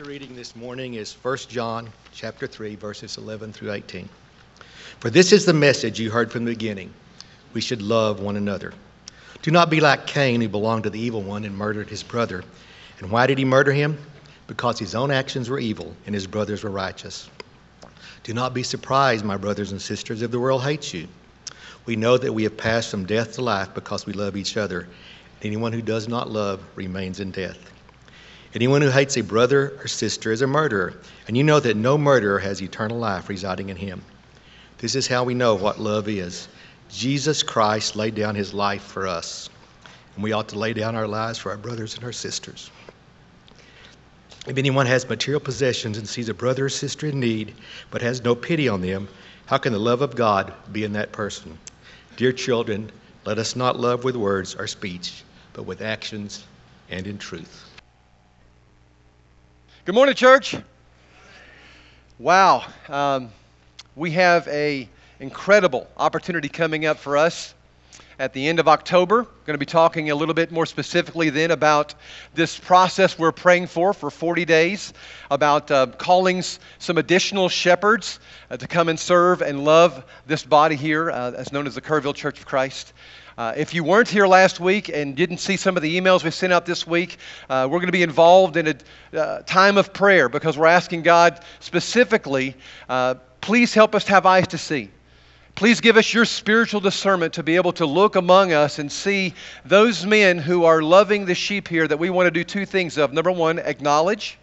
scripture reading this morning is 1 John chapter 3 verses 11 through 18. For this is the message you heard from the beginning. We should love one another. Do not be like Cain who belonged to the evil one and murdered his brother. And why did he murder him? Because his own actions were evil and his brothers were righteous. Do not be surprised, my brothers and sisters, if the world hates you. We know that we have passed from death to life because we love each other. Anyone who does not love remains in death. Anyone who hates a brother or sister is a murderer, and you know that no murderer has eternal life residing in him. This is how we know what love is. Jesus Christ laid down his life for us, and we ought to lay down our lives for our brothers and our sisters. If anyone has material possessions and sees a brother or sister in need, but has no pity on them, how can the love of God be in that person? Dear children, let us not love with words or speech, but with actions and in truth. Good morning, church. Wow, um, we have a incredible opportunity coming up for us at the end of October. Going to be talking a little bit more specifically then about this process we're praying for for 40 days, about uh, calling some additional shepherds uh, to come and serve and love this body here, uh, as known as the Kerrville Church of Christ. Uh, if you weren't here last week and didn't see some of the emails we sent out this week, uh, we're going to be involved in a uh, time of prayer because we're asking God specifically, uh, please help us have eyes to see. Please give us your spiritual discernment to be able to look among us and see those men who are loving the sheep here that we want to do two things of. Number one, acknowledge.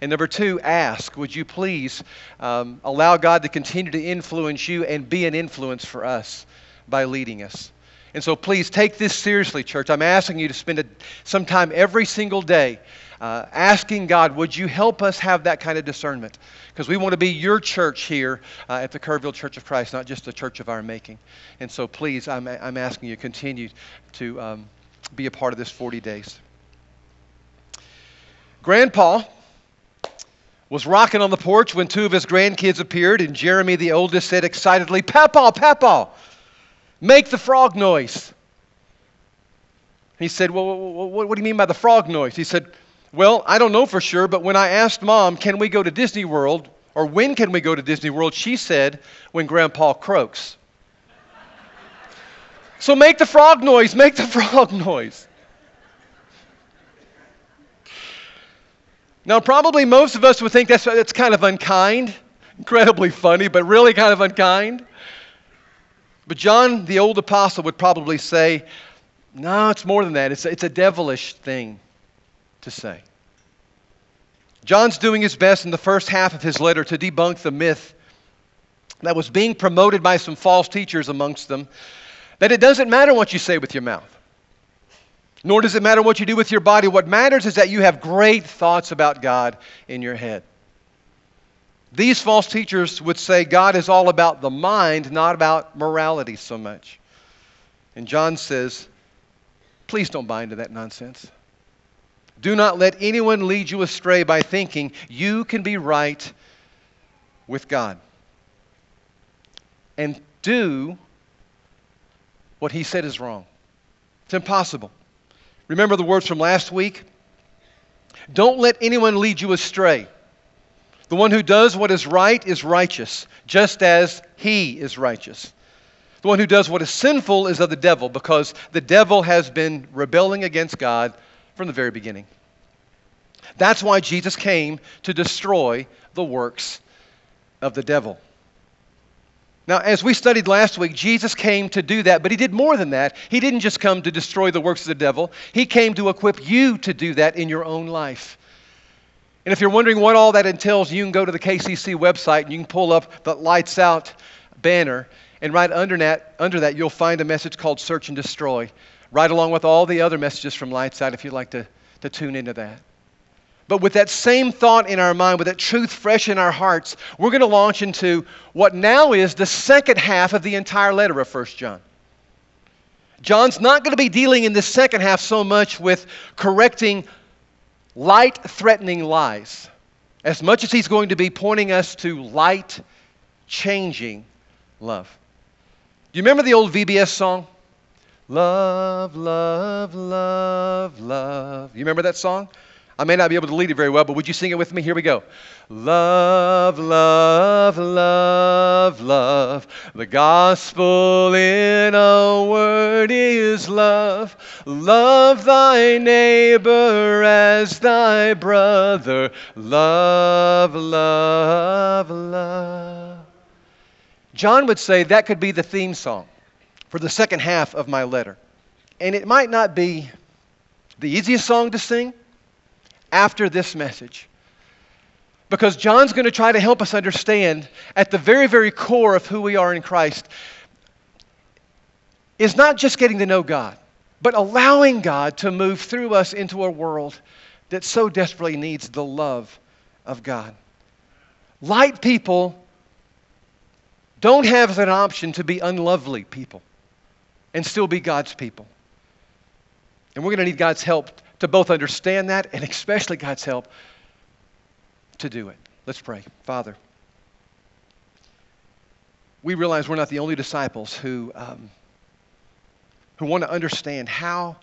And number two, ask. Would you please um, allow God to continue to influence you and be an influence for us by leading us? And so please take this seriously, church. I'm asking you to spend a, some time every single day uh, asking God, would you help us have that kind of discernment? Because we want to be your church here uh, at the Kerrville Church of Christ, not just a church of our making. And so please, I'm, I'm asking you to continue to um, be a part of this 40 days. Grandpa was rocking on the porch when two of his grandkids appeared, and Jeremy, the oldest, said excitedly, Papa, Papa, Make the frog noise. He said, Well, what, do you mean by the frog noise? He said, Well, I don't know for sure, but when I asked mom, Can we go to Disney World? Or when can we go to Disney World? She said, When Grandpa croaks. so make the frog noise, make the frog noise. Now, probably most of us would think that's, that's kind of unkind, incredibly funny, but really kind of unkind. But John, the old apostle, would probably say, no, it's more than that. It's a, it's a devilish thing to say. John's doing his best in the first half of his letter to debunk the myth that was being promoted by some false teachers amongst them that it doesn't matter what you say with your mouth, nor does it matter what you do with your body. What matters is that you have great thoughts about God in your head. These false teachers would say God is all about the mind, not about morality so much. And John says, please don't buy into that nonsense. Do not let anyone lead you astray by thinking you can be right with God. And do what he said is wrong. It's impossible. Remember the words from last week? Don't let anyone lead you astray. The one who does what is right is righteous, just as he is righteous. The one who does what is sinful is of the devil, because the devil has been rebelling against God from the very beginning. That's why Jesus came to destroy the works of the devil. Now, as we studied last week, Jesus came to do that, but he did more than that. He didn't just come to destroy the works of the devil, he came to equip you to do that in your own life. And if you're wondering what all that entails, you can go to the KCC website and you can pull up the Lights Out banner. And right under that, under that, you'll find a message called Search and Destroy, right along with all the other messages from Lights Out if you'd like to, to tune into that. But with that same thought in our mind, with that truth fresh in our hearts, we're going to launch into what now is the second half of the entire letter of 1 John. John's not going to be dealing in the second half so much with correcting light threatening lies as much as he's going to be pointing us to light changing love. Do you remember the old VBS song? Love, love, love, love. You remember that song? I may not be able to lead it very well, but would you sing it with me? Here we go. Love, love, love, love. The gospel in a word is love. Love thy neighbor as thy brother. Love, love, love. John would say that could be the theme song for the second half of my letter. And it might not be the easiest song to sing after this message. Because John's going to try to help us understand at the very, very core of who we are in Christ is not just getting to know God, but allowing God to move through us into a world that so desperately needs the love of God. Light people don't have an option to be unlovely people and still be God's people. And we're going to need God's help to both understand that and especially God's help to do it. Let's pray. Father, we realize we're not the only disciples who, um, who want to understand how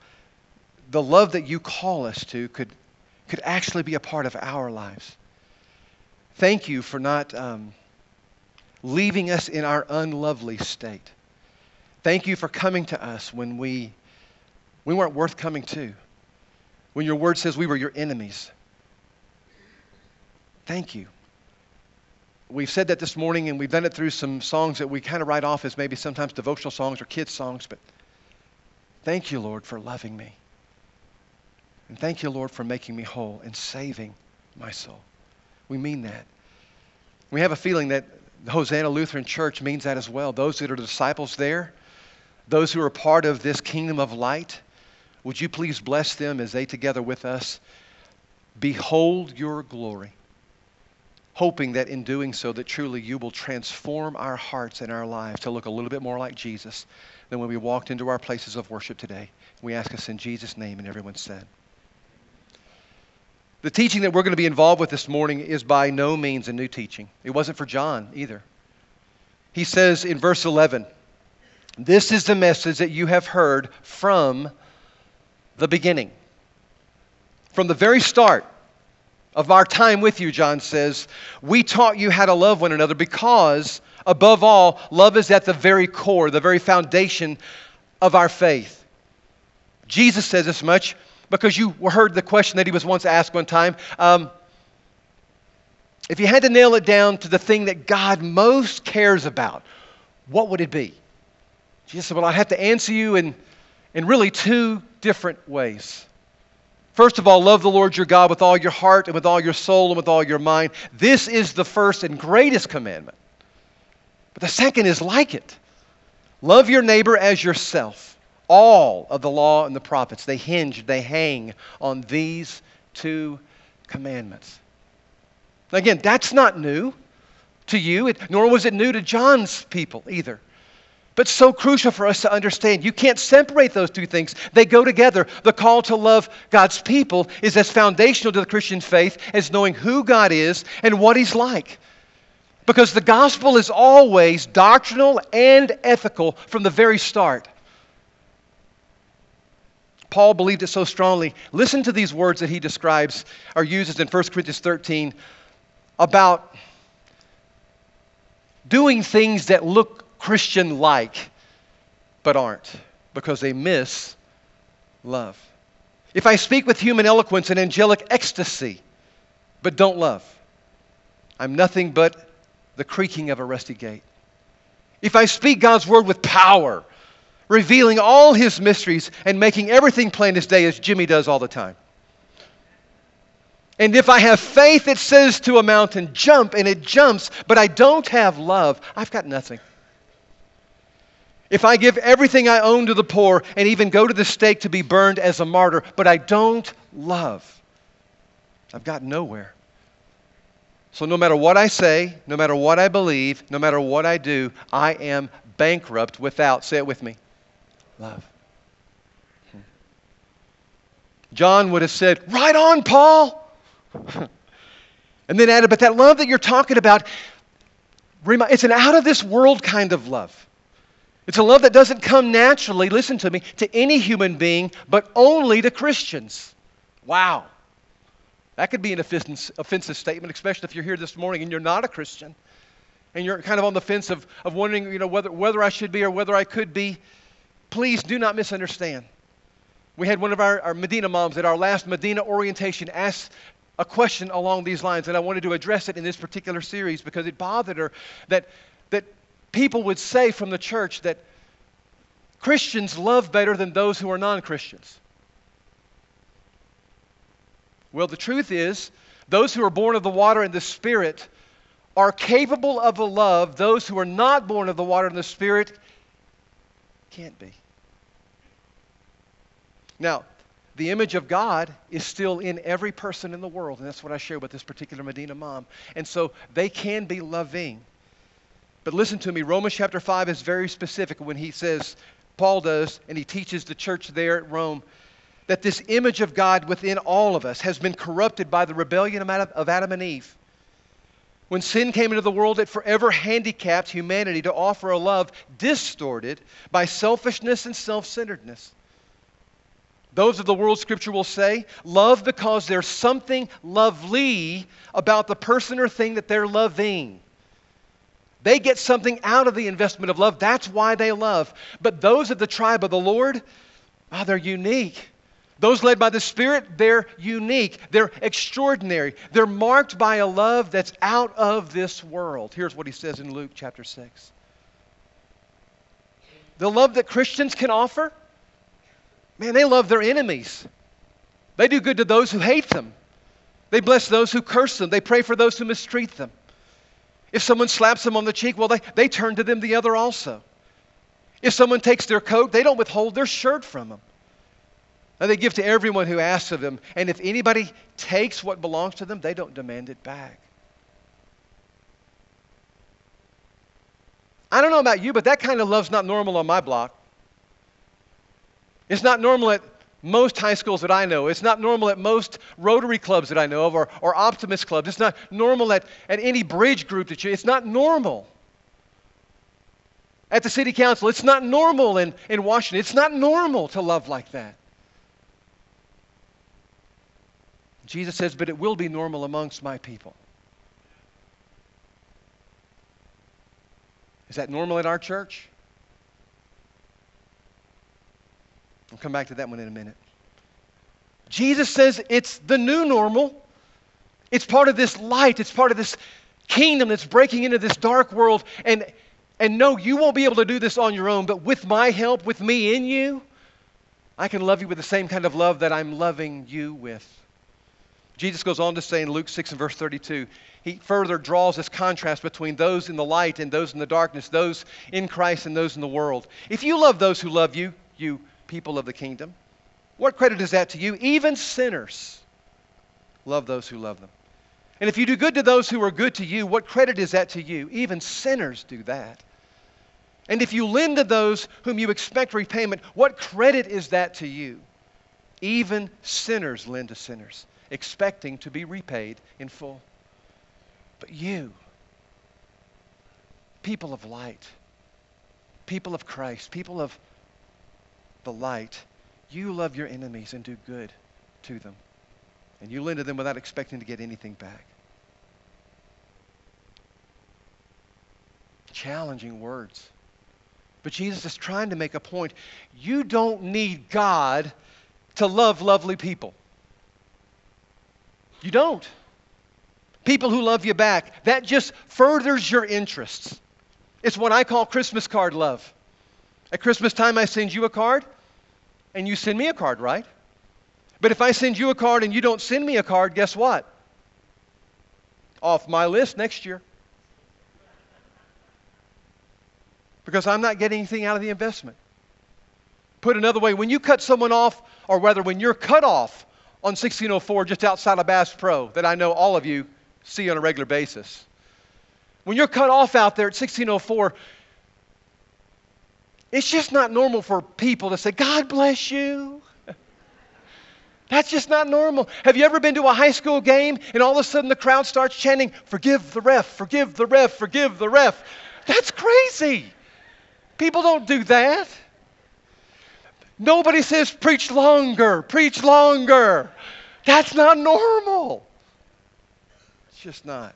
the love that you call us to could, could actually be a part of our lives. Thank you for not um, leaving us in our unlovely state. Thank you for coming to us when we, we weren't worth coming to when your word says we were your enemies. Thank you. We've said that this morning, and we've done it through some songs that we kind of write off as maybe sometimes devotional songs or kids' songs, but thank you, Lord, for loving me. And thank you, Lord, for making me whole and saving my soul. We mean that. We have a feeling that the Hosanna Lutheran Church means that as well. Those that are disciples there, those who are part of this kingdom of light, would you please bless them as they together with us behold your glory, hoping that in doing so that truly you will transform our hearts and our lives to look a little bit more like Jesus than when we walked into our places of worship today. We ask us in Jesus' name, and everyone said. The teaching that we're going to be involved with this morning is by no means a new teaching. It wasn't for John either. He says in verse 11, This is the message that you have heard from the beginning. From the very start of our time with you, John says, we taught you how to love one another because, above all, love is at the very core, the very foundation of our faith. Jesus says this much because you heard the question that he was once asked one time. Um, if you had to nail it down to the thing that God most cares about, what would it be? Jesus said, Well, I'd have to answer you in, in really two different ways. First of all, love the Lord your God with all your heart and with all your soul and with all your mind. This is the first and greatest commandment. But the second is like it love your neighbor as yourself. All of the law and the prophets, they hinge, they hang on these two commandments. Again, that's not new to you, nor was it new to John's people either. But so crucial for us to understand. You can't separate those two things. They go together. The call to love God's people is as foundational to the Christian faith as knowing who God is and what He's like. Because the gospel is always doctrinal and ethical from the very start. Paul believed it so strongly. Listen to these words that he describes or uses in 1 Corinthians 13 about doing things that look Christian like, but aren't because they miss love. If I speak with human eloquence and angelic ecstasy, but don't love, I'm nothing but the creaking of a rusty gate. If I speak God's word with power, revealing all his mysteries and making everything plain as day as Jimmy does all the time. And if I have faith that says to a mountain, jump, and it jumps, but I don't have love, I've got nothing. If I give everything I own to the poor and even go to the stake to be burned as a martyr, but I don't love, I've got nowhere. So, no matter what I say, no matter what I believe, no matter what I do, I am bankrupt without, say it with me, love. John would have said, Right on, Paul. and then added, But that love that you're talking about, it's an out of this world kind of love. It's a love that doesn't come naturally, listen to me, to any human being, but only to Christians. Wow. That could be an offensive statement, especially if you're here this morning and you're not a Christian and you're kind of on the fence of, of wondering you know, whether, whether I should be or whether I could be. Please do not misunderstand. We had one of our, our Medina moms at our last Medina orientation ask a question along these lines, and I wanted to address it in this particular series because it bothered her that, that people would say from the church that Christians love better than those who are non Christians. Well, the truth is, those who are born of the water and the Spirit are capable of a love those who are not born of the water and the Spirit can't be. Now, the image of God is still in every person in the world, and that's what I share with this particular Medina mom. And so they can be loving. But listen to me, Romans chapter 5 is very specific when he says, Paul does, and he teaches the church there at Rome, that this image of God within all of us has been corrupted by the rebellion of Adam and Eve. When sin came into the world, it forever handicapped humanity to offer a love distorted by selfishness and self centeredness. Those of the world, Scripture will say, love because there's something lovely about the person or thing that they're loving. They get something out of the investment of love. That's why they love. But those of the tribe of the Lord, oh, they're unique. Those led by the Spirit, they're unique. They're extraordinary. They're marked by a love that's out of this world. Here's what he says in Luke chapter 6. The love that Christians can offer Man, they love their enemies. They do good to those who hate them. They bless those who curse them. They pray for those who mistreat them. If someone slaps them on the cheek, well, they, they turn to them the other also. If someone takes their coat, they don't withhold their shirt from them. And they give to everyone who asks of them. And if anybody takes what belongs to them, they don't demand it back. I don't know about you, but that kind of love's not normal on my block. It's not normal at most high schools that I know. It's not normal at most Rotary clubs that I know of or, or Optimist clubs. It's not normal at, at any bridge group that you, it's not normal. At the city council, it's not normal in, in Washington. It's not normal to love like that. Jesus says, but it will be normal amongst my people. Is that normal in our church? I'll come back to that one in a minute. Jesus says it's the new normal. It's part of this light, it's part of this kingdom that's breaking into this dark world. And, and no, you won't be able to do this on your own, but with my help, with me in you, I can love you with the same kind of love that I'm loving you with. Jesus goes on to say in Luke 6 and verse 32, he further draws this contrast between those in the light and those in the darkness, those in Christ and those in the world. If you love those who love you, you people of the kingdom. What credit is that to you? Even sinners love those who love them. And if you do good to those who are good to you, what credit is that to you? Even sinners do that. And if you lend to those whom you expect repayment, what credit is that to you? Even sinners lend to sinners, expecting to be repaid in full. But you, people of light, people of Christ, people of the light, you love your enemies and do good to them. And you lend to them without expecting to get anything back. Challenging words. But Jesus is trying to make a point. You don't need God to love lovely people. You don't. People who love you back. That just furthers your interests. It's what I call Christmas card love. At Christmas time, I send you a card and you send me a card, right? But if I send you a card and you don't send me a card, guess what? Off my list next year. Because I'm not getting anything out of the investment. Put another way, when you cut someone off, or rather, when you're cut off on 1604 just outside of Bass Pro, that I know all of you see on a regular basis, when you're cut off out there at 1604, it's just not normal for people to say, God bless you. That's just not normal. Have you ever been to a high school game and all of a sudden the crowd starts chanting, Forgive the ref, forgive the ref, forgive the ref? That's crazy. People don't do that. Nobody says, Preach longer, preach longer. That's not normal. It's just not.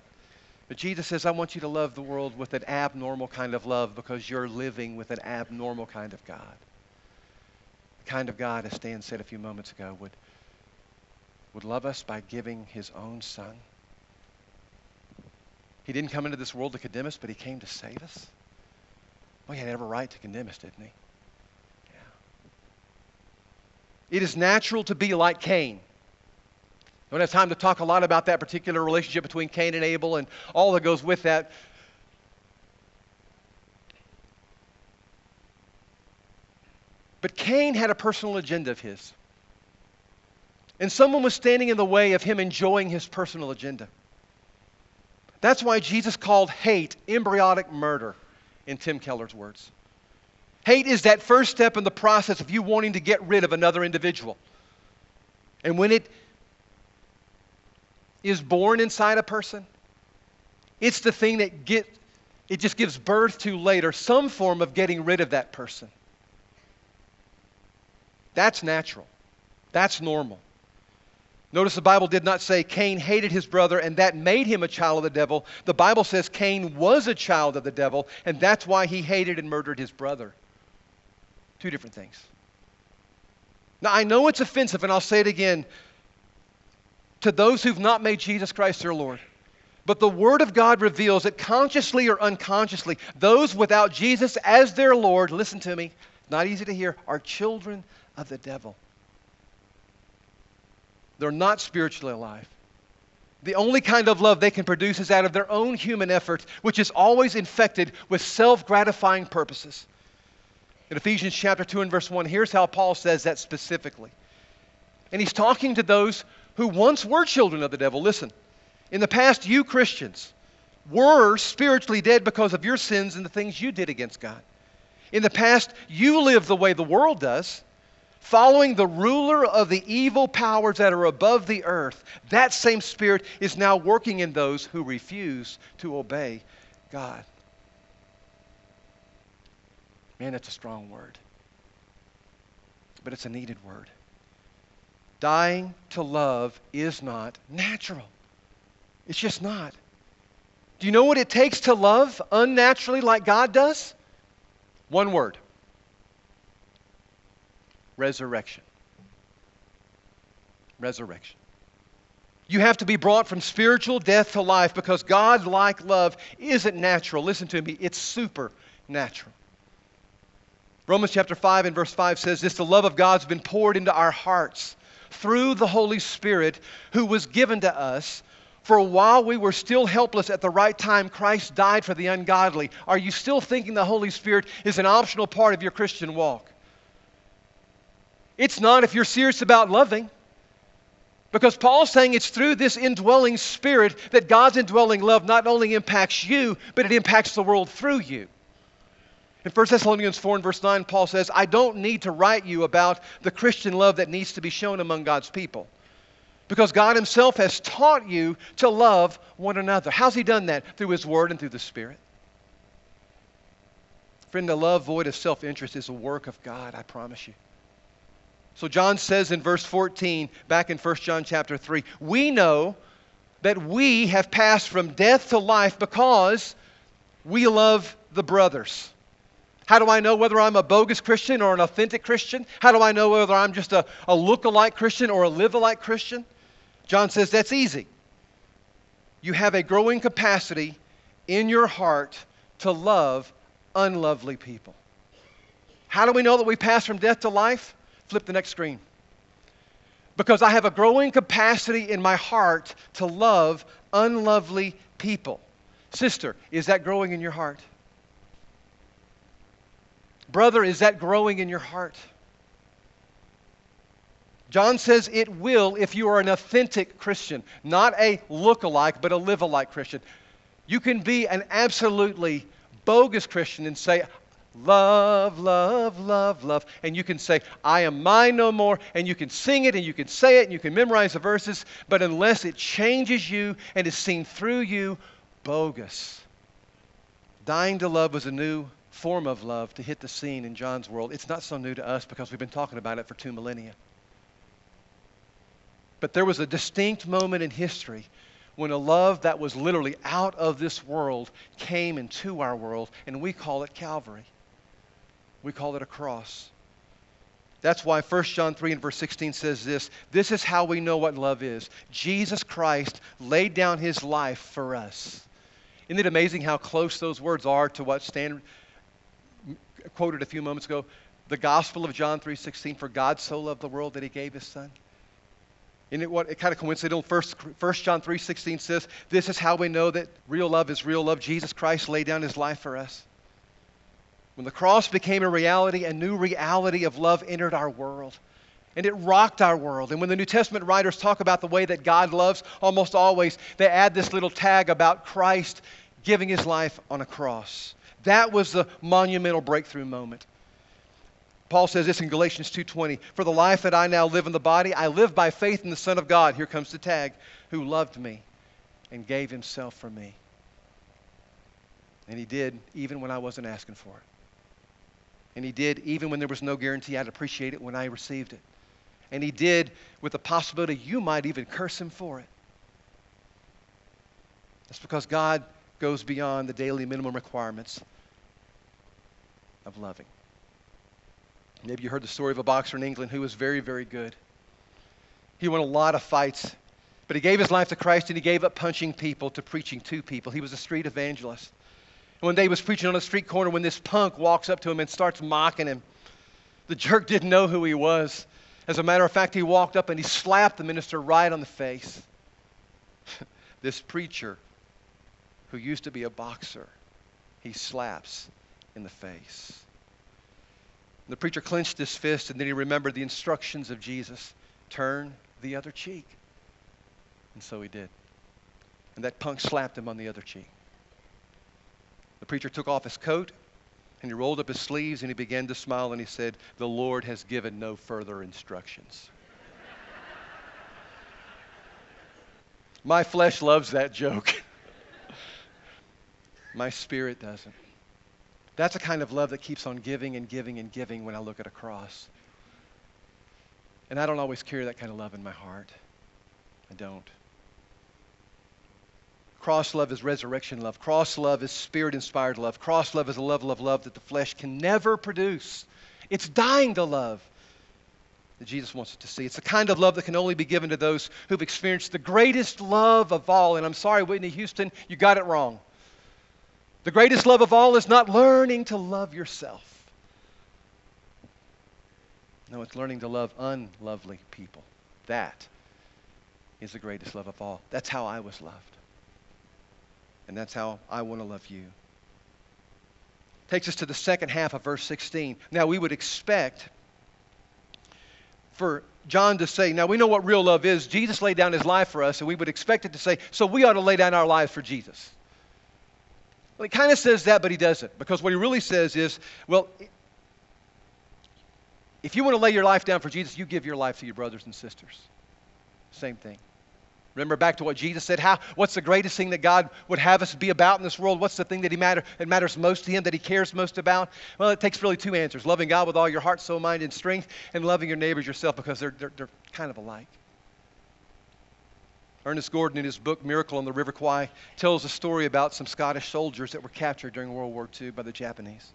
But Jesus says, I want you to love the world with an abnormal kind of love because you're living with an abnormal kind of God. The kind of God, as Stan said a few moments ago, would, would love us by giving his own son. He didn't come into this world to condemn us, but he came to save us. Well, he had every right to condemn us, didn't he? Yeah. It is natural to be like Cain. I don't have time to talk a lot about that particular relationship between Cain and Abel and all that goes with that. But Cain had a personal agenda of his. And someone was standing in the way of him enjoying his personal agenda. That's why Jesus called hate embryonic murder, in Tim Keller's words. Hate is that first step in the process of you wanting to get rid of another individual. And when it is born inside a person, it's the thing that get, it just gives birth to later some form of getting rid of that person. That's natural. That's normal. Notice the Bible did not say Cain hated his brother and that made him a child of the devil. The Bible says Cain was a child of the devil and that's why he hated and murdered his brother. Two different things. Now, I know it's offensive, and I'll say it again to those who've not made Jesus Christ their Lord. But the Word of God reveals that consciously or unconsciously, those without Jesus as their Lord, listen to me, not easy to hear, are children of the devil. They're not spiritually alive. The only kind of love they can produce is out of their own human effort, which is always infected with self gratifying purposes. In Ephesians chapter 2 and verse 1, here's how Paul says that specifically. And he's talking to those who once were children of the devil. Listen, in the past, you Christians were spiritually dead because of your sins and the things you did against God. In the past, you lived the way the world does following the ruler of the evil powers that are above the earth, that same spirit is now working in those who refuse to obey God. Man, that's a strong word. But it's a needed word. Dying to love is not natural. It's just not. Do you know what it takes to love unnaturally like God does? One word resurrection. Resurrection. You have to be brought from spiritual death to life because God like love isn't natural. Listen to me, it's supernatural. Romans chapter 5 and verse 5 says this the love of God's been poured into our hearts through the Holy Spirit who was given to us. For while we were still helpless at the right time, Christ died for the ungodly. Are you still thinking the Holy Spirit is an optional part of your Christian walk? It's not if you're serious about loving. Because Paul's saying it's through this indwelling spirit that God's indwelling love not only impacts you, but it impacts the world through you. In 1 Thessalonians 4 and verse 9, Paul says, I don't need to write you about the Christian love that needs to be shown among God's people. Because God Himself has taught you to love one another. How's He done that? Through His Word and through the Spirit. Friend, a love void of self interest is a work of God, I promise you. So John says in verse 14, back in 1 John chapter 3, we know that we have passed from death to life because we love the brothers. How do I know whether I'm a bogus Christian or an authentic Christian? How do I know whether I'm just a, a look-alike Christian or a live-alike Christian? John says that's easy. You have a growing capacity in your heart to love unlovely people. How do we know that we pass from death to life? Flip the next screen. Because I have a growing capacity in my heart to love unlovely people. Sister, is that growing in your heart? Brother, is that growing in your heart? John says it will if you are an authentic Christian, not a look-alike, but a live-alike Christian. You can be an absolutely bogus Christian and say, Love, love, love, love. And you can say, I am mine no more. And you can sing it and you can say it and you can memorize the verses. But unless it changes you and is seen through you, bogus. Dying to love was a new form of love to hit the scene in John's world. It's not so new to us because we've been talking about it for two millennia. But there was a distinct moment in history when a love that was literally out of this world came into our world, and we call it Calvary. We call it a cross. That's why 1 John 3 and verse 16 says this This is how we know what love is. Jesus Christ laid down his life for us. Isn't it amazing how close those words are to what Stan quoted a few moments ago? The Gospel of John 3:16, for God so loved the world that he gave his son. Isn't it what it kind of coincidental? First, First John 3:16 says, This is how we know that real love is real love. Jesus Christ laid down his life for us. When the cross became a reality, a new reality of love entered our world. And it rocked our world. And when the New Testament writers talk about the way that God loves, almost always they add this little tag about Christ giving his life on a cross. That was the monumental breakthrough moment. Paul says this in Galatians 2:20, "For the life that I now live in the body, I live by faith in the Son of God, here comes the tag, who loved me and gave himself for me." And he did even when I wasn't asking for it. And he did even when there was no guarantee I'd appreciate it when I received it. And he did with the possibility you might even curse him for it. That's because God goes beyond the daily minimum requirements of loving. Maybe you heard the story of a boxer in England who was very, very good. He won a lot of fights, but he gave his life to Christ and he gave up punching people to preaching to people. He was a street evangelist. And One day he was preaching on a street corner when this punk walks up to him and starts mocking him. The jerk didn't know who he was. As a matter of fact, he walked up and he slapped the minister right on the face. this preacher, who used to be a boxer, he slaps in the face. The preacher clenched his fist and then he remembered the instructions of Jesus turn the other cheek. And so he did. And that punk slapped him on the other cheek. The preacher took off his coat and he rolled up his sleeves and he began to smile and he said, The Lord has given no further instructions. My flesh loves that joke. My spirit doesn't. That's a kind of love that keeps on giving and giving and giving when I look at a cross. And I don't always carry that kind of love in my heart. I don't. Cross love is resurrection love. Cross love is spirit inspired love. Cross love is a level of love that the flesh can never produce. It's dying to love that Jesus wants us to see. It's the kind of love that can only be given to those who've experienced the greatest love of all. And I'm sorry, Whitney Houston, you got it wrong. The greatest love of all is not learning to love yourself. No, it's learning to love unlovely people. That is the greatest love of all. That's how I was loved. And that's how I want to love you. Takes us to the second half of verse 16. Now, we would expect for John to say, now we know what real love is. Jesus laid down his life for us, and we would expect it to say, so we ought to lay down our lives for Jesus. Well, he kind of says that, but he doesn't. Because what he really says is, well, if you want to lay your life down for Jesus, you give your life to your brothers and sisters. Same thing. Remember back to what Jesus said. How, what's the greatest thing that God would have us be about in this world? What's the thing that he matter, that matters most to him, that he cares most about? Well, it takes really two answers loving God with all your heart, soul, mind, and strength, and loving your neighbors yourself because they're, they're, they're kind of alike. Ernest Gordon, in his book Miracle on the River Kwai, tells a story about some Scottish soldiers that were captured during World War II by the Japanese.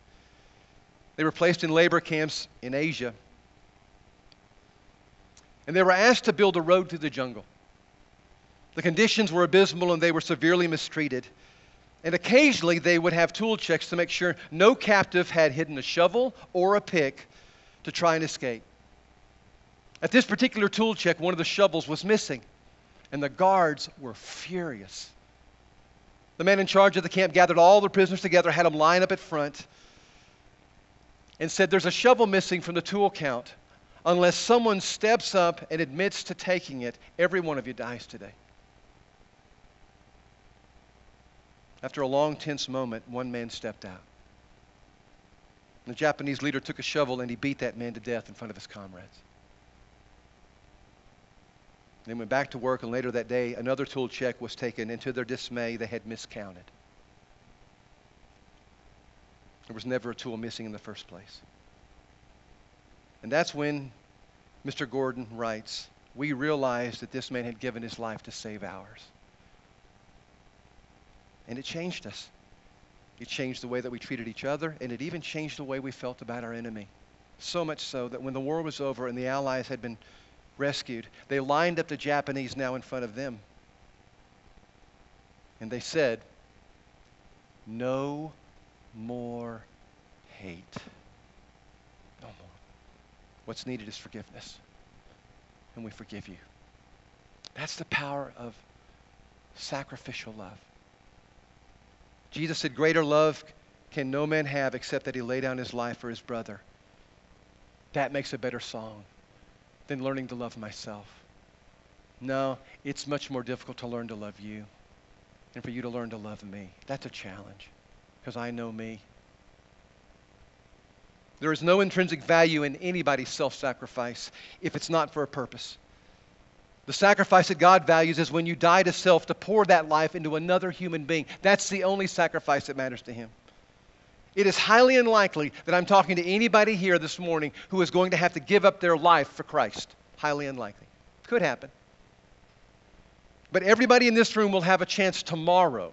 They were placed in labor camps in Asia, and they were asked to build a road through the jungle. The conditions were abysmal and they were severely mistreated. And occasionally they would have tool checks to make sure no captive had hidden a shovel or a pick to try and escape. At this particular tool check, one of the shovels was missing, and the guards were furious. The man in charge of the camp gathered all the prisoners together, had them line up at front, and said, There's a shovel missing from the tool count. Unless someone steps up and admits to taking it, every one of you dies today. After a long, tense moment, one man stepped out. The Japanese leader took a shovel and he beat that man to death in front of his comrades. They went back to work, and later that day, another tool check was taken, and to their dismay, they had miscounted. There was never a tool missing in the first place. And that's when Mr. Gordon writes, We realized that this man had given his life to save ours. And it changed us. It changed the way that we treated each other, and it even changed the way we felt about our enemy. So much so that when the war was over and the Allies had been rescued, they lined up the Japanese now in front of them. And they said, No more hate. No more. What's needed is forgiveness. And we forgive you. That's the power of sacrificial love. Jesus said, Greater love can no man have except that he lay down his life for his brother. That makes a better song than learning to love myself. No, it's much more difficult to learn to love you and for you to learn to love me. That's a challenge because I know me. There is no intrinsic value in anybody's self sacrifice if it's not for a purpose. The sacrifice that God values is when you die to self to pour that life into another human being. That's the only sacrifice that matters to Him. It is highly unlikely that I'm talking to anybody here this morning who is going to have to give up their life for Christ. Highly unlikely. Could happen. But everybody in this room will have a chance tomorrow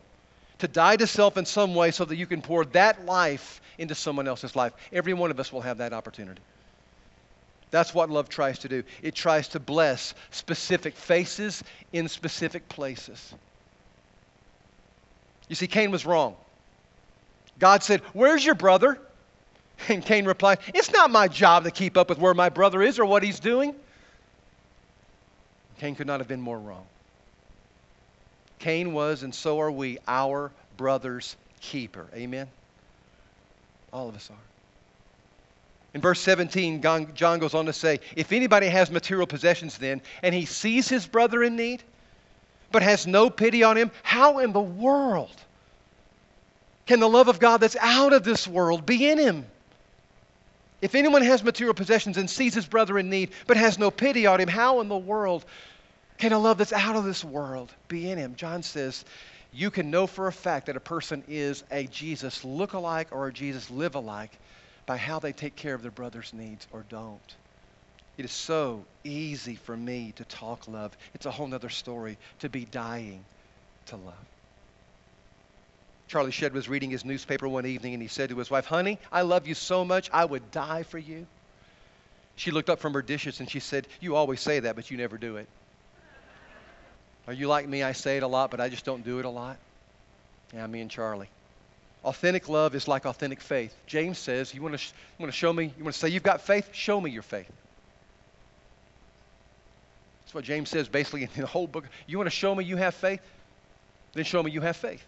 to die to self in some way so that you can pour that life into someone else's life. Every one of us will have that opportunity. That's what love tries to do. It tries to bless specific faces in specific places. You see, Cain was wrong. God said, Where's your brother? And Cain replied, It's not my job to keep up with where my brother is or what he's doing. Cain could not have been more wrong. Cain was, and so are we, our brother's keeper. Amen? All of us are. In verse 17, John goes on to say, If anybody has material possessions then, and he sees his brother in need, but has no pity on him, how in the world can the love of God that's out of this world be in him? If anyone has material possessions and sees his brother in need, but has no pity on him, how in the world can a love that's out of this world be in him? John says, you can know for a fact that a person is a Jesus look-alike or a Jesus live-alike by how they take care of their brother's needs or don't. It is so easy for me to talk love. It's a whole other story to be dying to love. Charlie Shedd was reading his newspaper one evening and he said to his wife, Honey, I love you so much, I would die for you. She looked up from her dishes and she said, You always say that, but you never do it. Are you like me? I say it a lot, but I just don't do it a lot. Yeah, me and Charlie. Authentic love is like authentic faith. James says, You want to, sh- want to show me, you want to say you've got faith? Show me your faith. That's what James says basically in the whole book. You want to show me you have faith? Then show me you have faith.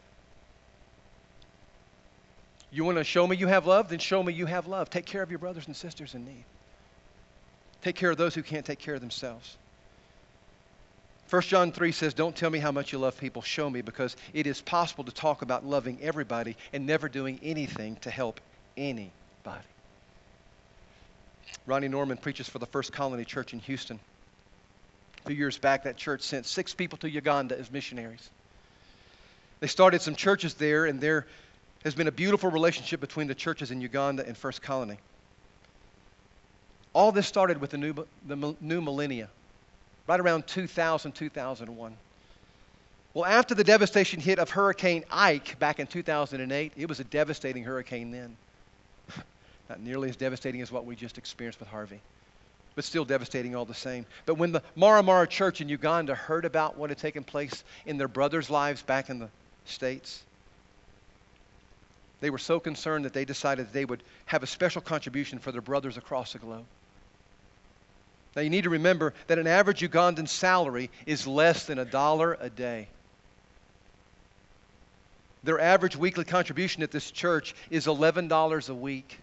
You want to show me you have love? Then show me you have love. Take care of your brothers and sisters in need. Take care of those who can't take care of themselves. 1 John 3 says, Don't tell me how much you love people, show me, because it is possible to talk about loving everybody and never doing anything to help anybody. Ronnie Norman preaches for the First Colony Church in Houston. A few years back, that church sent six people to Uganda as missionaries. They started some churches there, and there has been a beautiful relationship between the churches in Uganda and First Colony. All this started with the new, the new millennia right around 2000, 2001. Well, after the devastation hit of Hurricane Ike back in 2008, it was a devastating hurricane then. Not nearly as devastating as what we just experienced with Harvey, but still devastating all the same. But when the Mara Mara Church in Uganda heard about what had taken place in their brothers' lives back in the States, they were so concerned that they decided that they would have a special contribution for their brothers across the globe. Now, you need to remember that an average Ugandan salary is less than a dollar a day. Their average weekly contribution at this church is $11 a week.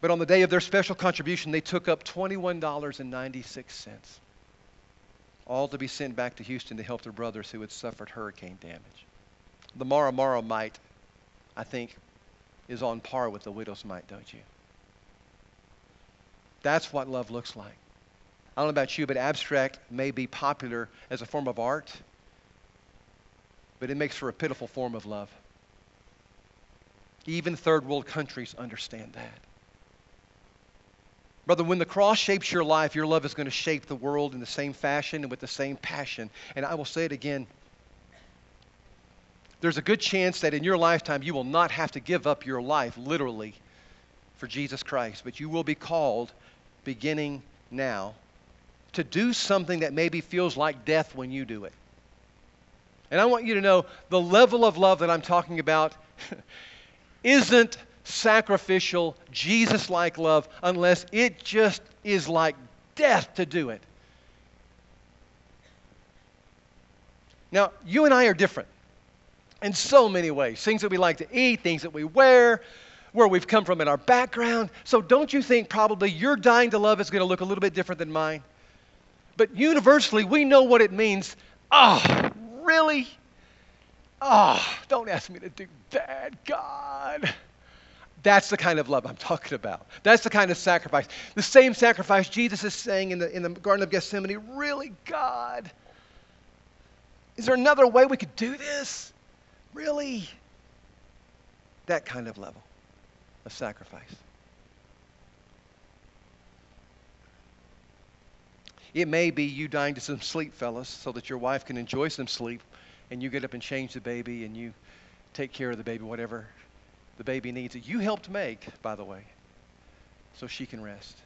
But on the day of their special contribution, they took up $21.96, all to be sent back to Houston to help their brothers who had suffered hurricane damage. The Mara Mara mite, I think, is on par with the widow's mite, don't you? That's what love looks like. I don't know about you, but abstract may be popular as a form of art, but it makes for a pitiful form of love. Even third world countries understand that. Brother, when the cross shapes your life, your love is going to shape the world in the same fashion and with the same passion. And I will say it again there's a good chance that in your lifetime you will not have to give up your life literally for Jesus Christ, but you will be called beginning now to do something that maybe feels like death when you do it. And I want you to know the level of love that I'm talking about isn't sacrificial, Jesus like love unless it just is like death to do it. Now, you and I are different in so many ways things that we like to eat, things that we wear, where we've come from in our background. So, don't you think probably your dying to love is going to look a little bit different than mine? But universally, we know what it means. Oh, really? Oh, don't ask me to do that, God. That's the kind of love I'm talking about. That's the kind of sacrifice. The same sacrifice Jesus is saying in the, in the Garden of Gethsemane. Really, God? Is there another way we could do this? Really? That kind of level of sacrifice. It may be you dying to some sleep, fellas, so that your wife can enjoy some sleep and you get up and change the baby and you take care of the baby, whatever the baby needs. That you helped make, by the way, so she can rest.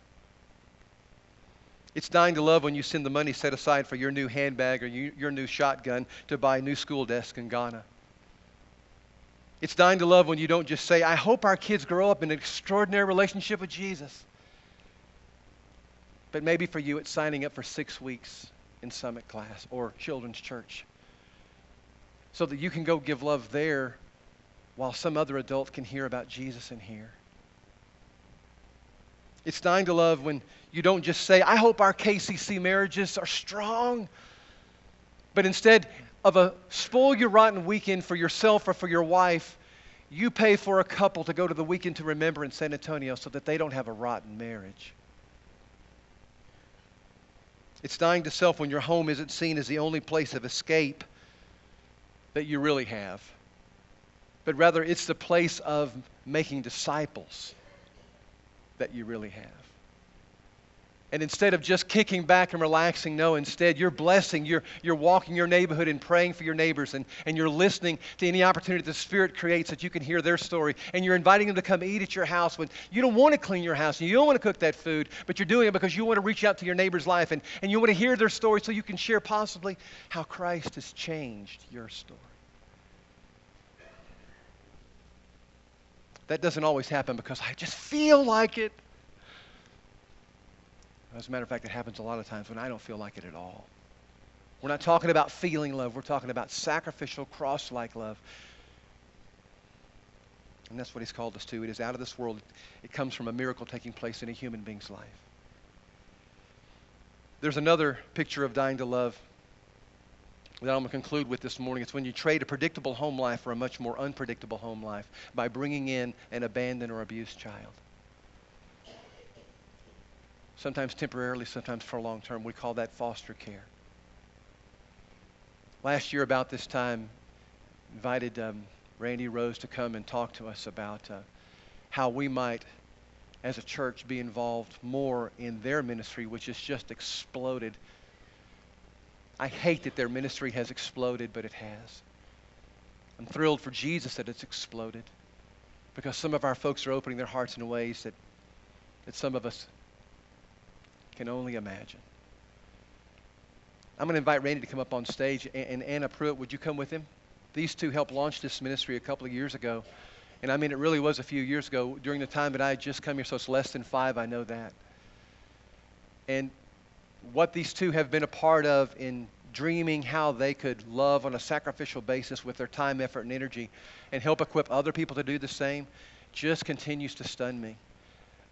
It's dying to love when you send the money set aside for your new handbag or you, your new shotgun to buy a new school desk in Ghana. It's dying to love when you don't just say, I hope our kids grow up in an extraordinary relationship with Jesus. But maybe for you, it's signing up for six weeks in summit class or children's church so that you can go give love there while some other adult can hear about Jesus in here. It's dying to love when you don't just say, I hope our KCC marriages are strong, but instead of a spoil your rotten weekend for yourself or for your wife, you pay for a couple to go to the weekend to remember in San Antonio so that they don't have a rotten marriage. It's dying to self when your home isn't seen as the only place of escape that you really have, but rather it's the place of making disciples that you really have. And instead of just kicking back and relaxing, no, instead you're blessing, you're, you're walking your neighborhood and praying for your neighbors, and, and you're listening to any opportunity the Spirit creates that you can hear their story. And you're inviting them to come eat at your house when you don't want to clean your house and you don't want to cook that food, but you're doing it because you want to reach out to your neighbor's life and, and you want to hear their story so you can share possibly how Christ has changed your story. That doesn't always happen because I just feel like it. As a matter of fact, it happens a lot of times when I don't feel like it at all. We're not talking about feeling love, we're talking about sacrificial, cross like love. And that's what he's called us to. It is out of this world, it comes from a miracle taking place in a human being's life. There's another picture of dying to love that I'm going to conclude with this morning. It's when you trade a predictable home life for a much more unpredictable home life by bringing in an abandoned or abused child sometimes temporarily, sometimes for long term. We call that foster care. Last year, about this time, invited um, Randy Rose to come and talk to us about uh, how we might, as a church, be involved more in their ministry, which has just exploded. I hate that their ministry has exploded, but it has. I'm thrilled for Jesus that it's exploded because some of our folks are opening their hearts in ways that, that some of us can only imagine. I'm going to invite Randy to come up on stage. And, Anna Pruitt, would you come with him? These two helped launch this ministry a couple of years ago. And I mean, it really was a few years ago during the time that I had just come here, so it's less than five, I know that. And what these two have been a part of in dreaming how they could love on a sacrificial basis with their time, effort, and energy and help equip other people to do the same just continues to stun me.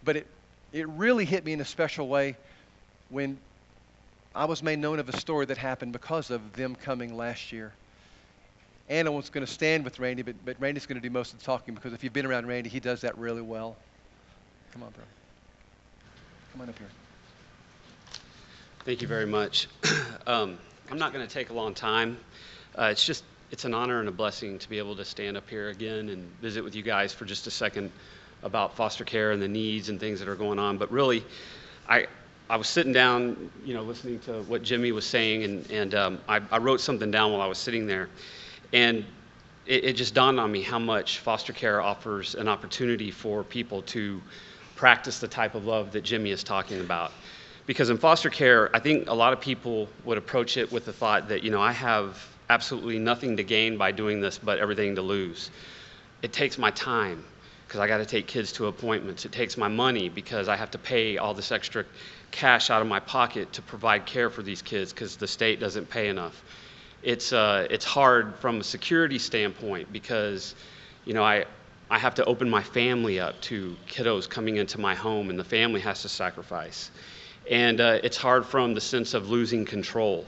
But it, it really hit me in a special way when I was made known of a story that happened because of them coming last year. Anna was going to stand with Randy, but, but Randy's going to do most of the talking because if you've been around Randy, he does that really well. Come on, bro. Come on up here. Thank you very much. um, I'm not going to take a long time. Uh, it's just it's an honor and a blessing to be able to stand up here again and visit with you guys for just a second about foster care and the needs and things that are going on. But really, I I was sitting down, you know, listening to what Jimmy was saying, and, and um, I, I, wrote something down while I was sitting there. And it, it just dawned on me how much foster care offers an opportunity for people to practice the type of love that Jimmy is talking about. Because in foster care, I think a lot of people would approach it with the thought that, you know, I have absolutely nothing to gain by doing this, but everything to lose. It takes my time because I got to take kids to appointments. It takes my money because I have to pay all this extra cash out of my pocket to provide care for these kids because the state doesn't pay enough. It's, uh, it's hard from a security standpoint because, you know, I, I have to open my family up to kiddos coming into my home, and the family has to sacrifice. And uh, it's hard from the sense of losing control.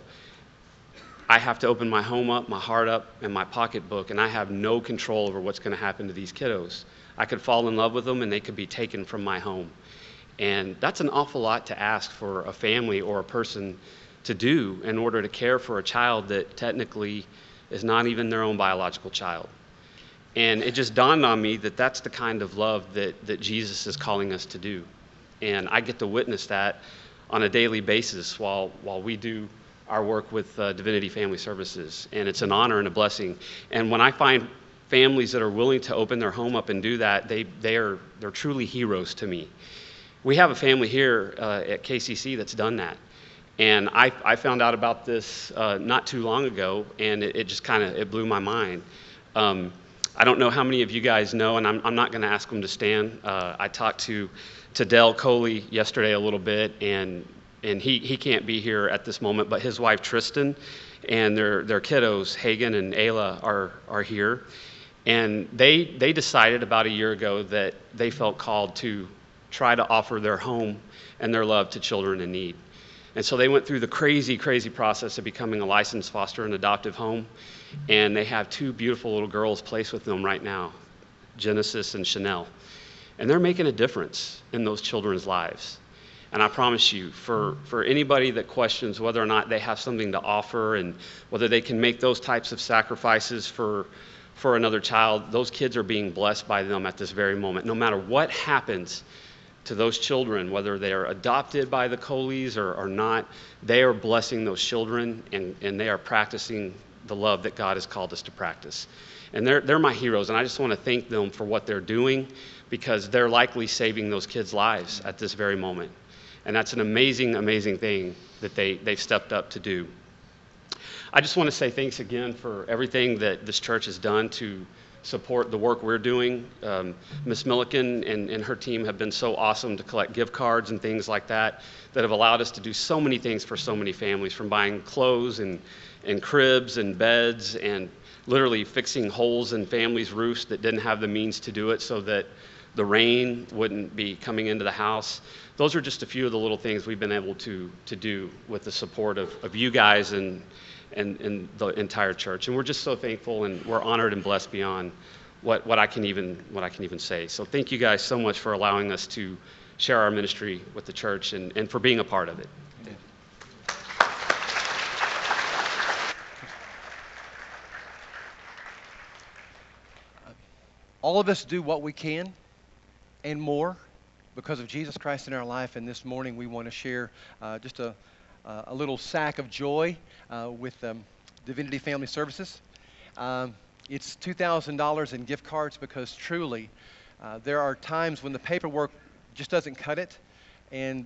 I have to open my home up, my heart up, and my pocketbook, and I have no control over what's going to happen to these kiddos. I could fall in love with them, and they could be taken from my home. And that's an awful lot to ask for a family or a person to do in order to care for a child that technically is not even their own biological child. And it just dawned on me that that's the kind of love that, that Jesus is calling us to do. And I get to witness that on a daily basis while, while we do our work with uh, Divinity Family Services. And it's an honor and a blessing. And when I find families that are willing to open their home up and do that, they, they are, they're truly heroes to me. We have a family here uh, at KCC that's done that. And I, I found out about this uh, not too long ago, and it, it just kind of it blew my mind. Um, I don't know how many of you guys know, and I'm, I'm not going to ask them to stand. Uh, I talked to, to Dell Coley yesterday a little bit, and, and he, he can't be here at this moment, but his wife Tristan and their, their kiddos, Hagen and Ayla, are, are here. And they, they decided about a year ago that they felt called to try to offer their home and their love to children in need. And so they went through the crazy, crazy process of becoming a licensed foster and adoptive home. And they have two beautiful little girls placed with them right now Genesis and Chanel. And they're making a difference in those children's lives. And I promise you, for, for anybody that questions whether or not they have something to offer and whether they can make those types of sacrifices for, for another child, those kids are being blessed by them at this very moment. No matter what happens to those children, whether they are adopted by the Coleys or, or not, they are blessing those children and, and they are practicing the love that God has called us to practice. And they're, they're my heroes, and I just want to thank them for what they're doing because they're likely saving those kids' lives at this very moment. And that's an amazing, amazing thing that they, they've stepped up to do. I just want to say thanks again for everything that this church has done to support the work we're doing. Um, Ms. Milliken and, and her team have been so awesome to collect gift cards and things like that that have allowed us to do so many things for so many families, from buying clothes and, and cribs and beds and literally fixing holes in families' roofs that didn't have the means to do it so that the rain wouldn't be coming into the house. Those are just a few of the little things we've been able to, to do with the support of, of you guys and, and, and the entire church. And we're just so thankful and we're honored and blessed beyond what, what, I can even, what I can even say. So thank you guys so much for allowing us to share our ministry with the church and, and for being a part of it. All of us do what we can and more because of Jesus Christ in our life. And this morning we want to share uh, just a, uh, a little sack of joy with um, Divinity Family Services. Um, it's $2,000 in gift cards because truly uh, there are times when the paperwork just doesn't cut it. And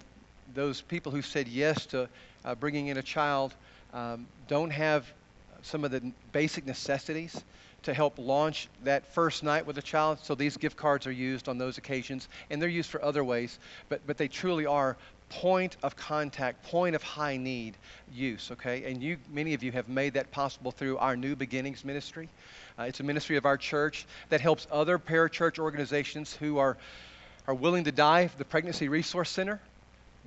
those people who said yes to uh, bringing in a child um, don't have some of the basic necessities to help launch that first night with a child. So these gift cards are used on those occasions, and they're used for other ways, but, but they truly are point of contact, point of high need use, okay? And you, many of you have made that possible through our New Beginnings ministry. Uh, it's a ministry of our church that helps other parachurch organizations who are, are willing to die, the Pregnancy Resource Center.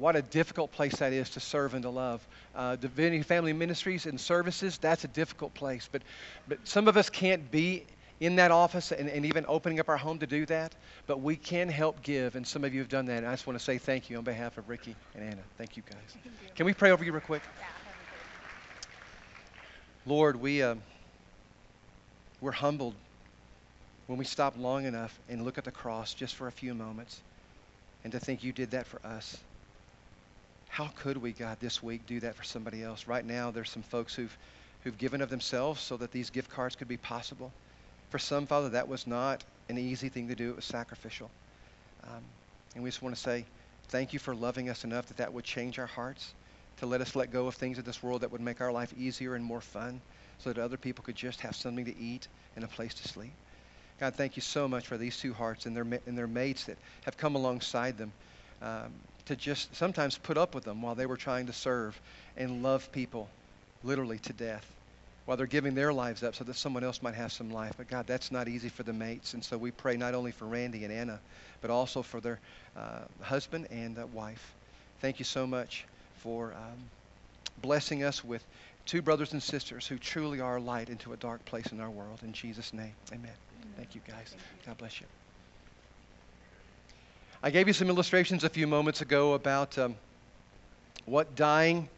What a difficult place that is to serve and to love. Uh, Divinity Family Ministries and services, that's a difficult place. But, but some of us can't be in that office and, and even opening up our home to do that, but we can help give, and some of you have done that. And I just want to say thank you on behalf of Ricky and Anna. Thank you guys. Thank you. Can we pray over you real quick? Yeah, Lord, we, uh, we're humbled when we stop long enough and look at the cross just for a few moments and to think you did that for us. How could we, God, this week do that for somebody else? Right now, there's some folks who've, who've given of themselves so that these gift cards could be possible. For some, Father, that was not an easy thing to do. It was sacrificial. Um, and we just want to say thank you for loving us enough that that would change our hearts, to let us let go of things in this world that would make our life easier and more fun, so that other people could just have something to eat and a place to sleep. God, thank you so much for these two hearts and their, and their mates that have come alongside them um, to just sometimes put up with them while they were trying to serve and love people literally to death while they're giving their lives up so that someone else might have some life. But God, that's not easy for the mates. And so we pray not only for Randy and Anna, but also for their uh, husband and uh, wife. Thank you so much for um, blessing us with two brothers and sisters who truly are light into a dark place in our world. In Jesus' name, amen. Thank you, guys. God bless you. I gave you some illustrations a few moments ago about um, what dying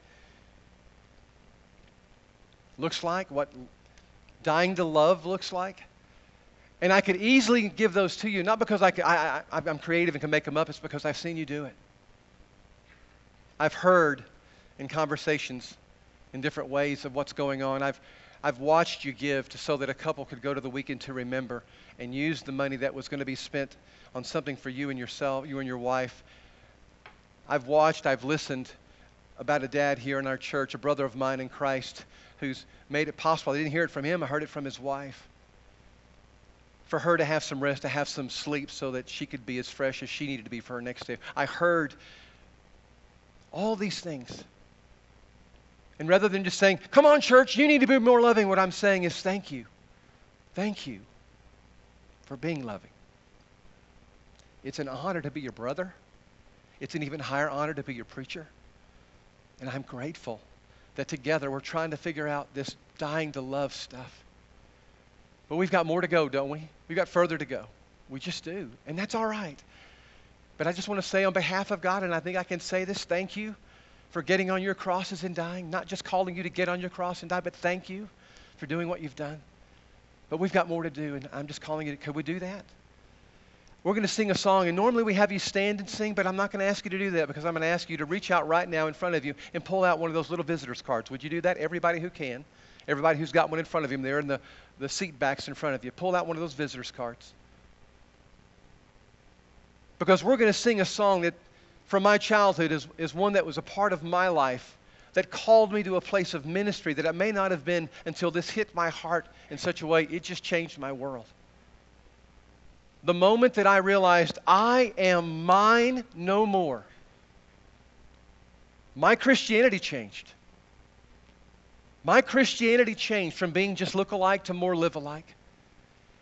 looks like, what dying to love looks like. And I could easily give those to you, not because I, I, I, I'm creative and can make them up, it's because I've seen you do it. I've heard in conversations in different ways of what's going on. I've, I've watched you give to, so that a couple could go to the weekend to remember and use the money that was going to be spent on something for you and yourself, you and your wife. I've watched, I've listened about a dad here in our church, a brother of mine in Christ, who's made it possible. I didn't hear it from him, I heard it from his wife. For her to have some rest, to have some sleep so that she could be as fresh as she needed to be for her next day. I heard all these things. And rather than just saying, come on, church, you need to be more loving, what I'm saying is thank you. Thank you for being loving. It's an honor to be your brother. It's an even higher honor to be your preacher. And I'm grateful that together we're trying to figure out this dying to love stuff. But we've got more to go, don't we? We've got further to go. We just do. And that's all right. But I just want to say on behalf of God, and I think I can say this thank you for getting on your crosses and dying. Not just calling you to get on your cross and die, but thank you for doing what you've done. But we've got more to do, and I'm just calling you. Could we do that? We're going to sing a song, and normally we have you stand and sing, but I'm not going to ask you to do that because I'm going to ask you to reach out right now in front of you and pull out one of those little visitors cards. Would you do that? Everybody who can. Everybody who's got one in front of him there in the, the seat backs in front of you. Pull out one of those visitors cards. Because we're going to sing a song that from my childhood is, is one that was a part of my life that called me to a place of ministry that it may not have been until this hit my heart in such a way it just changed my world the moment that I realized I am mine no more, my Christianity changed. My Christianity changed from being just look alike to more live alike.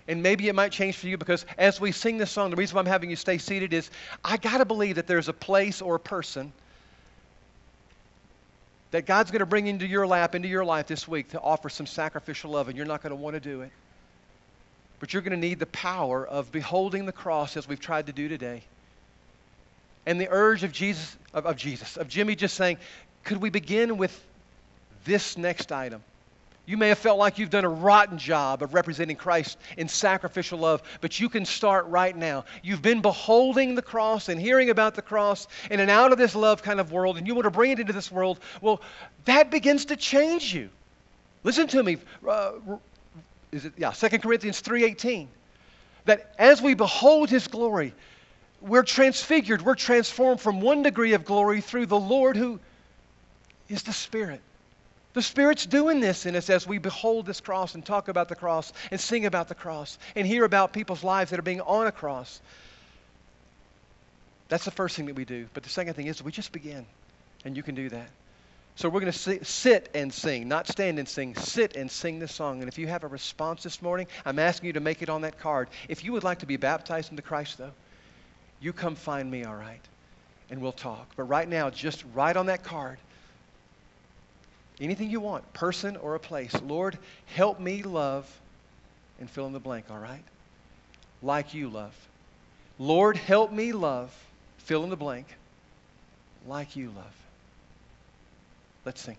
And maybe it might change for you because as we sing this song, the reason why I'm having you stay seated is I got to believe that there's a place or a person that God's going to bring into your lap, into your life this week to offer some sacrificial love, and you're not going to want to do it. But you're going to need the power of beholding the cross as we've tried to do today. And the urge of Jesus, of, of Jesus, of Jimmy just saying, could we begin with this next item? You may have felt like you've done a rotten job of representing Christ in sacrificial love, but you can start right now. You've been beholding the cross and hearing about the cross in an out of this love kind of world, and you want to bring it into this world. Well, that begins to change you. Listen to me. Uh, is it yeah 2 corinthians 3.18 that as we behold his glory we're transfigured we're transformed from one degree of glory through the lord who is the spirit. The spirit's doing this in us as we behold this cross and talk about the cross and sing about the cross and hear about people's lives that are being on a cross. That's the first thing that we do. But the second thing is we just begin and you can do that so we're going to sit and sing, not stand and sing. Sit and sing this song. And if you have a response this morning, I'm asking you to make it on that card. If you would like to be baptized into Christ, though, you come find me, all right? And we'll talk. But right now, just write on that card anything you want, person or a place. Lord, help me love and fill in the blank, all right? Like you love. Lord, help me love, fill in the blank, like you love. Let's sing.